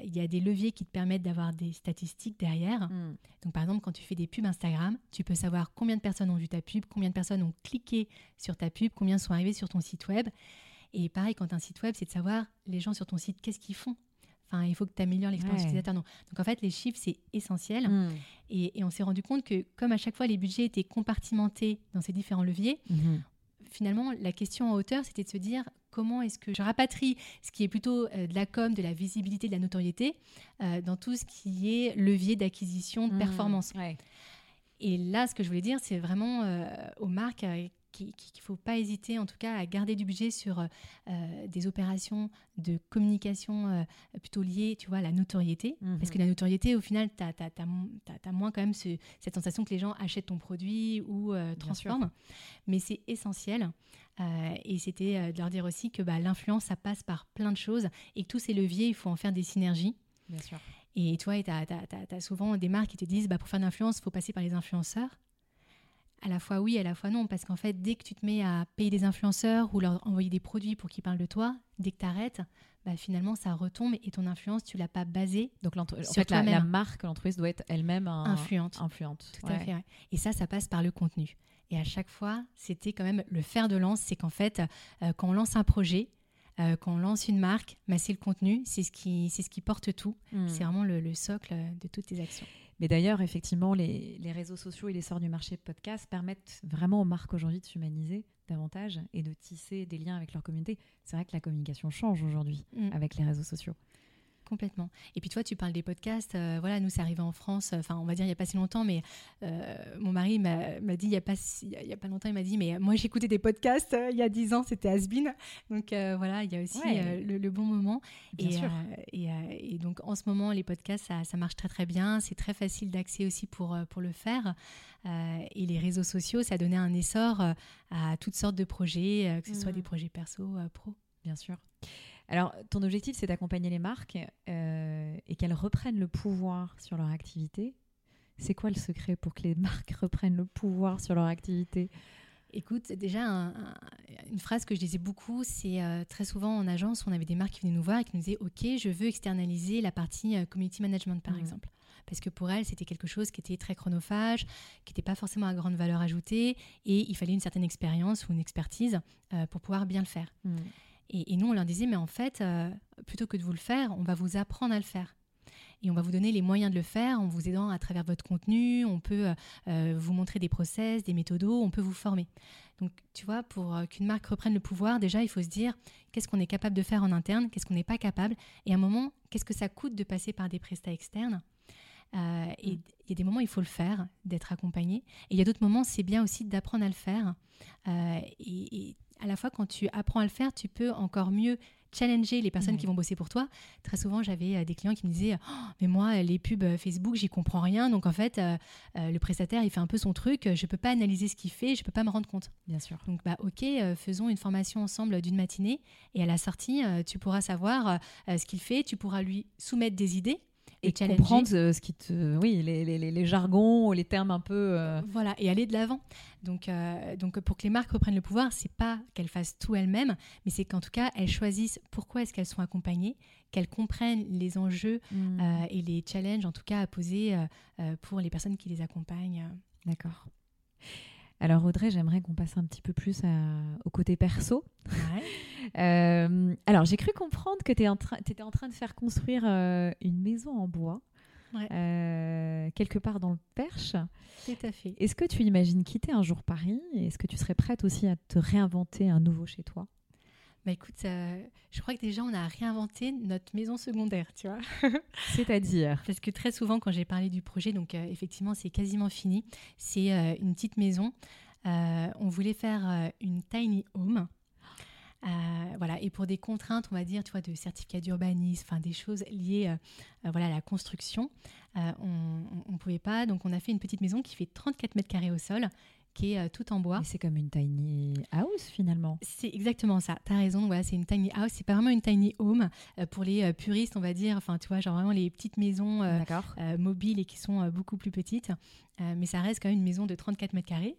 il y a des leviers qui te permettent d'avoir des statistiques derrière. Mm. Donc, par exemple, quand tu fais des pubs Instagram, tu peux savoir combien de personnes ont vu ta pub, combien de personnes ont cliqué sur ta pub, combien sont arrivées sur ton site web. Et pareil, quand as un site web, c'est de savoir les gens sur ton site, qu'est-ce qu'ils font Enfin, il faut que tu améliores l'expérience utilisateur. Donc, en fait, les chiffres, c'est essentiel. Hmm. Et, on s'est rendu compte que, comme à chaque fois, les budgets étaient compartimentés dans ces différents leviers, mhm. finalement, la question en hauteur, c'était de se dire comment est-ce que je rapatrie ce qui est plutôt euh, de la com, de la visibilité, de la notoriété, euh, dans tout ce qui est levier d'acquisition, de hmm. performance. Et là, ce que je voulais dire, c'est vraiment euh, aux marques qu'il ne faut pas hésiter en tout cas à garder du budget sur euh, des opérations de communication euh, plutôt liées tu vois, à la notoriété. Mhm. Parce que la notoriété, au final, tu as, moins quand même cette sensation que les gens achètent ton produit ou euh, transforment. Mais c'est essentiel. et c'était de leur dire aussi que bah, l'influence, ça passe par plein de choses et que tous ces leviers, il faut en faire des synergies. Bien sûr. Et toi, tu as, souvent des marques qui te disent bah, pour faire de l'influence, il faut passer par les influenceurs à la fois oui, à la fois non, parce qu'en fait, dès que tu te mets à payer des influenceurs ou leur envoyer des produits pour qu'ils parlent de toi, dès que tu arrêtes, bah, finalement, ça retombe et ton influence, tu l'as pas basée. Donc, en fait, la, marque, l'entreprise doit être elle-même influente. influente. Tout à fait. Et ça, ça passe par le contenu. Et à chaque fois, c'était quand même le fer de lance, c'est qu'en fait, euh, quand on lance un projet, euh, quand on lance une marque, bah, c'est le contenu, c'est ce qui, c'est ce qui porte tout. Hmm. C'est vraiment le, le, socle de toutes tes actions. Mais d'ailleurs, effectivement, les, réseaux sociaux et l'essor du marché podcast permettent vraiment aux marques aujourd'hui de s'humaniser davantage et de tisser des liens avec leur communauté. C'est vrai que la communication change aujourd'hui mm. avec les réseaux sociaux. Complètement. Et puis toi, tu parles des podcasts. Euh, voilà, nous, c'est arrivé en France. Euh, enfin, on va dire il n'y a pas si longtemps, mais euh, mon mari m'a dit il n'y a pas il y a pas longtemps, il m'a dit mais moi j'écoutais des podcasts il y a dix ans, c'était Asbin. Donc voilà, il y a aussi le, bon moment. Bien et, sûr. Et, donc en ce moment, les podcasts, ça, ça marche très très bien. C'est très facile d'accès aussi pour pour le faire. et les réseaux sociaux, ça a donné un essor à toutes sortes de projets, que ce soit mmh. des projets perso, pro. Bien sûr. Alors, ton objectif, c'est d'accompagner les marques euh, et qu'elles reprennent le pouvoir sur leur activité. C'est quoi le secret pour que les marques reprennent le pouvoir sur leur activité? Écoute, déjà, une phrase que je disais beaucoup, c'est euh, très souvent en agence, on avait des marques qui venaient nous voir et qui nous disaient Ok, je veux externaliser la partie euh, community management, par mmh. exemple. Parce que pour elles, c'était quelque chose qui était très chronophage, qui n'était pas forcément à grande valeur ajoutée, et il fallait une certaine expérience ou une expertise pour pouvoir bien le faire. Mmh. Et, nous, on leur disait, mais en fait, euh, plutôt que de vous le faire, on va vous apprendre à le faire. et on va vous donner les moyens de le faire en vous aidant à travers votre contenu. On peut vous montrer des process, des méthodos, on peut vous former. Donc, tu vois, pour qu'une marque reprenne le pouvoir, déjà, il faut se dire qu'est-ce qu'on est capable de faire en interne, qu'est-ce qu'on n'est pas capable, et à un moment, qu'est-ce que ça coûte de passer par des prestats externes. et mm. il y a des moments, il faut le faire, d'être accompagné. Et il y a d'autres moments, c'est bien aussi d'apprendre à le faire. et, à la fois, quand tu apprends à le faire, tu peux encore mieux challenger les personnes qui vont bosser pour toi. Très souvent, j'avais euh, des clients qui me disaient oh, Mais moi, les pubs euh, Facebook, j'y comprends rien. Donc, en fait, euh, le prestataire, il fait un peu son truc. Je ne peux pas analyser ce qu'il fait. Je ne peux pas me rendre compte. Bien sûr. Donc, bah, OK, faisons une formation ensemble d'une matinée. Et à la sortie, tu pourras savoir ce qu'il fait. Tu pourras lui soumettre des idées et, comprendre ce qui te oui les, les, les, jargons les termes un peu euh, voilà et aller de l'avant. Donc euh, donc pour que les marques reprennent le pouvoir c'est pas qu'elles fassent tout elles-mêmes mais c'est qu'en tout cas elles choisissent pourquoi est-ce qu'elles sont accompagnées qu'elles comprennent les enjeux mmh. euh, et les challenges en tout cas à poser pour les personnes qui les accompagnent. D'accord alors Audrey, j'aimerais qu'on passe un petit peu plus au côté perso. Euh, alors j'ai cru comprendre que tu étais en train de faire construire euh, une maison en bois. Euh, quelque part dans le Perche. Tout à fait. Est-ce que tu imagines quitter un jour Paris? Est-ce que tu serais prête aussi à te réinventer un nouveau chez toi? Bah écoute, je crois que déjà on a réinventé notre maison secondaire, tu vois. C'est-à-dire Parce que très souvent quand j'ai parlé du projet, donc euh, effectivement c'est quasiment fini, c'est euh, une petite maison. Euh, on voulait faire une tiny home. voilà, et pour des contraintes, on va dire, tu vois, de certificat d'urbanisme, enfin des choses liées, voilà, à la construction, on ne pouvait pas. Donc, on a fait une petite maison qui fait 34 mètres carrés au sol, qui est euh, tout en bois. C'est comme une tiny house finalement. C'est exactement ça. Tu as raison. Voilà, c'est une tiny house. C'est pas vraiment une tiny home euh, pour les euh, puristes, on va dire. Enfin, tu vois, genre vraiment les petites maisons mobiles et qui sont beaucoup plus petites. mais ça reste quand même une maison de 34 mètres carrés.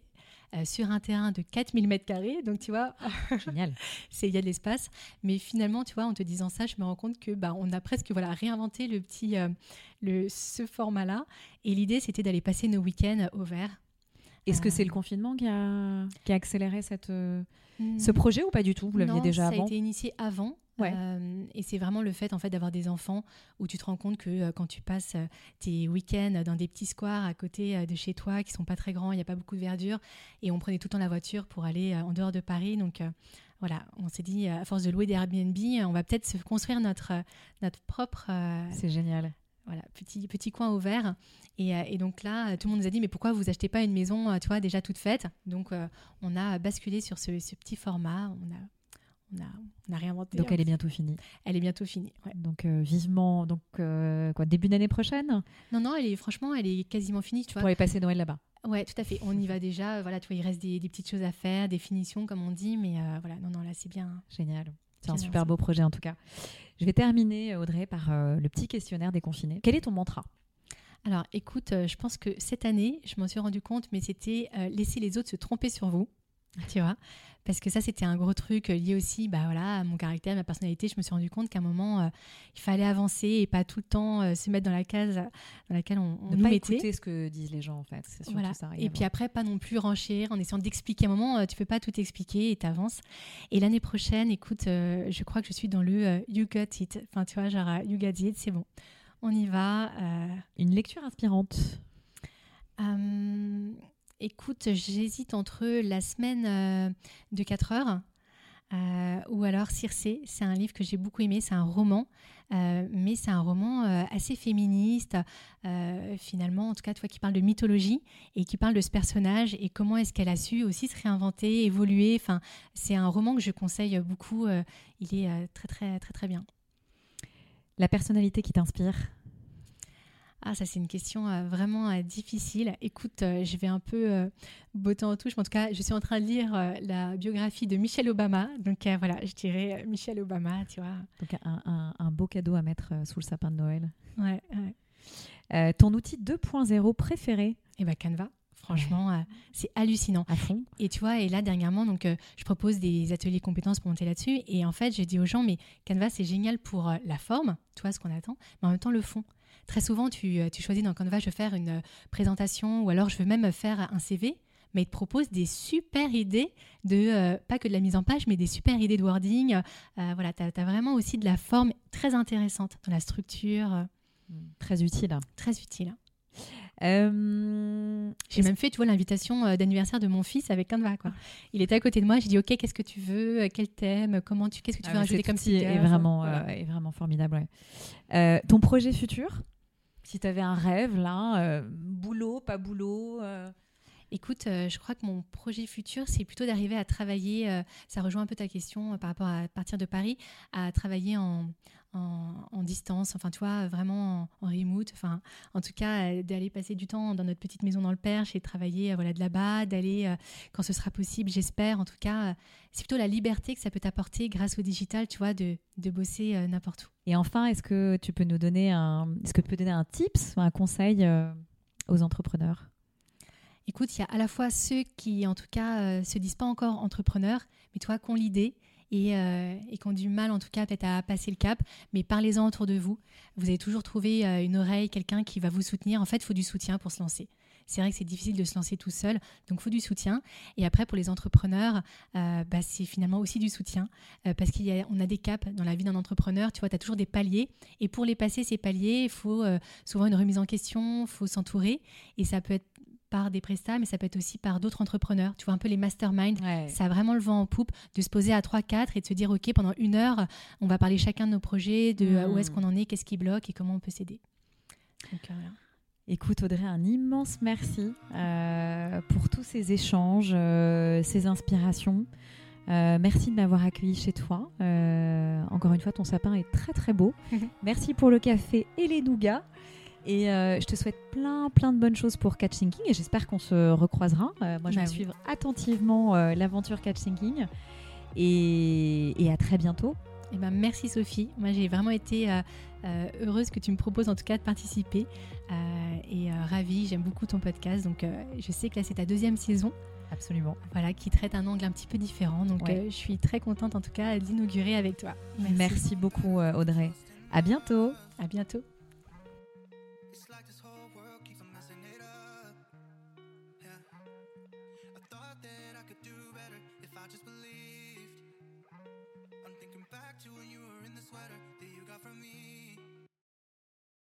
sur un terrain de 4000 mètres carrés. Donc, tu vois, génial. il y a de l'espace. Mais finalement, tu vois, en te disant ça, je me rends compte que bah, on a presque voilà réinventé le petit le ce format-là. Et l'idée, c'était d'aller passer nos week-ends au vert est-ce que c'est le confinement qui a, qui a accéléré cette, euh, ce hmm. projet ou pas du tout? Vous l'aviez déjà avant Ça a été initié avant. Euh, et c'est vraiment le fait en fait d'avoir des enfants où tu te rends compte que euh, quand tu passes tes week-ends dans des petits squares à côté de chez toi qui sont pas très grands, il n'y a pas beaucoup de verdure et on prenait tout le temps la voiture pour aller en dehors de Paris. Donc voilà, on s'est dit à force de louer des Airbnb, on va peut-être se construire notre notre propre. c'est génial. Voilà, petit, petit coin ouvert. Et, euh, et, donc là, tout le monde nous a dit, mais pourquoi vous achetez pas une maison, euh, tu vois, déjà toute faite? Donc, euh, on a basculé sur ce, ce, petit format. On a, on a, on a réinventé. Donc, elle est bientôt finie. Elle est bientôt finie. Donc, vivement, donc quoi, début d'année prochaine? Non, non, elle est franchement, elle est quasiment finie. Tu vois. Pour aller passer Noël là-bas. Ouais, tout à fait. On y va déjà. Voilà, tu vois, il reste des, des, petites choses à faire, des finitions, comme on dit, mais voilà, non, non, là, c'est bien. Génial. C'est un super beau projet en tout cas. Je vais terminer, Audrey, par euh, le petit questionnaire des confinés. Quel est ton mantra? Alors écoute, euh, je pense que cette année, je m'en suis rendu compte, mais c'était euh, laisser les autres se tromper sur vous. Tu vois Parce que ça, c'était un gros truc lié aussi bah, voilà, à mon caractère, à ma personnalité. Je me suis rendu compte qu'à un moment, il fallait avancer et pas tout le temps se mettre dans la case dans laquelle on, on ne pas mettait. écouter ce que disent les gens, en fait. Voilà. et puis après, pas non plus renchérir en essayant d'expliquer. À un moment, tu peux pas tout expliquer et tu avances. Et l'année prochaine, écoute, je crois que je suis dans le You Got It. Enfin, tu vois, genre You Got It, c'est bon on y va. Euh. Une lecture inspirante euh, Écoute, j'hésite entre La semaine euh, de 4 heures ou alors Circé. C'est un livre que j'ai beaucoup aimé, c'est un roman, mais c'est un roman assez féministe, finalement, en tout cas, toi qui parle de mythologie et qui parle de ce personnage et comment est-ce qu'elle a su aussi se réinventer, évoluer. Enfin, c'est un roman que je conseille beaucoup. il est très, très, très, très bien. La personnalité qui t'inspire ah, ça, c'est une question euh, vraiment euh, difficile. Écoute, euh, je vais un peu botter en touche. Mais en tout cas, je suis en train de lire la biographie de Michelle Obama. Donc voilà, je dirais Michelle Obama, tu vois. Donc un, beau cadeau à mettre sous le sapin de Noël. Ouais. ton outil 2.0 préféré? Eh bien, Canva. Franchement, c'est hallucinant. À fond. Et tu vois, et là, dernièrement, donc, je propose des ateliers compétences pour monter là-dessus. Et en fait, je dis aux gens, mais Canva, c'est génial pour la forme, tu vois, ce qu'on attend, mais en même temps, le fond. Très souvent, tu, euh, tu choisis dans Canva, je veux faire une euh, présentation ou alors je veux même faire un CV mais il te propose des super idées de, euh, pas que de la mise en page, mais des super idées de wording. voilà, tu as, vraiment aussi de la forme très intéressante dans la structure. Très utile. Très utile. Euh, j'ai même fait, tu vois, l'invitation d'anniversaire de mon fils avec Canva. Quoi. Il était à côté de moi. J'ai dit, ok, qu'est-ce que tu veux Quel thème Comment tu Qu'est-ce que tu veux ah, rajouter comme sticker est vraiment, est vraiment formidable. ton projet futur? Si tu avais un rêve là, boulot, pas boulot. Écoute, je crois que mon projet futur, c'est plutôt d'arriver à travailler, ça rejoint un peu ta question par rapport à partir de Paris, à travailler en, en, distance, enfin tu vois, vraiment en, remote, enfin en tout cas euh, d'aller passer du temps dans notre petite maison dans le Perche et travailler euh, voilà, de là-bas, d'aller euh, quand ce sera possible, j'espère en tout cas, c'est plutôt la liberté que ça peut t'apporter grâce au digital, tu vois, de, de bosser n'importe où. Et enfin, est-ce que tu peux nous donner un, est-ce que tu peux donner un tips un conseil aux entrepreneurs? Écoute, il y a à la fois ceux qui, en tout cas, se disent pas encore entrepreneurs, mais toi, qui ont l'idée euh, et, qui ont du mal en tout cas peut-être à passer le cap, mais parlez-en autour de vous. Vous allez toujours trouver euh, une oreille, quelqu'un qui va vous soutenir. En fait, il faut du soutien pour se lancer. C'est vrai que c'est difficile de se lancer tout seul, donc il faut du soutien. Et après, pour les entrepreneurs, euh, bah, c'est finalement aussi du soutien, parce qu'on a, a, des caps dans la vie d'un entrepreneur. Tu vois, tu as toujours des paliers, et pour les passer, ces paliers, il faut souvent une remise en question, il faut s'entourer, et ça peut être par des prestats, mais ça peut être aussi par d'autres entrepreneurs. Tu vois, un peu les masterminds, ça a vraiment le vent en poupe de se poser à 3-4 et de se dire, OK, pendant une heure, on va parler chacun de nos projets, de euh, où est-ce hmm. qu'on en est, qu'est-ce qui bloque et comment on peut s'aider. Euh, Écoute Audrey, un immense merci euh, pour tous ces échanges, ces inspirations. merci de m'avoir accueilli chez toi. encore une fois, ton sapin est très très beau. merci pour le café et les nougats. Et euh, je te souhaite plein, plein de bonnes choses pour Catch Thinking et j'espère qu'on se recroisera. Euh, moi, je vais bah suivre attentivement euh, l'aventure Catch Thinking et, et, à très bientôt. Et eh ben, merci Sophie. Moi, j'ai vraiment été heureuse que tu me proposes en tout cas de participer et ravie. J'aime beaucoup ton podcast. Donc, je sais que là, c'est ta deuxième saison. Absolument. Voilà, qui traite un angle un petit peu différent. Donc, je suis très contente en tout cas d'inaugurer avec toi. Merci, merci beaucoup Audrey. À bientôt. À bientôt.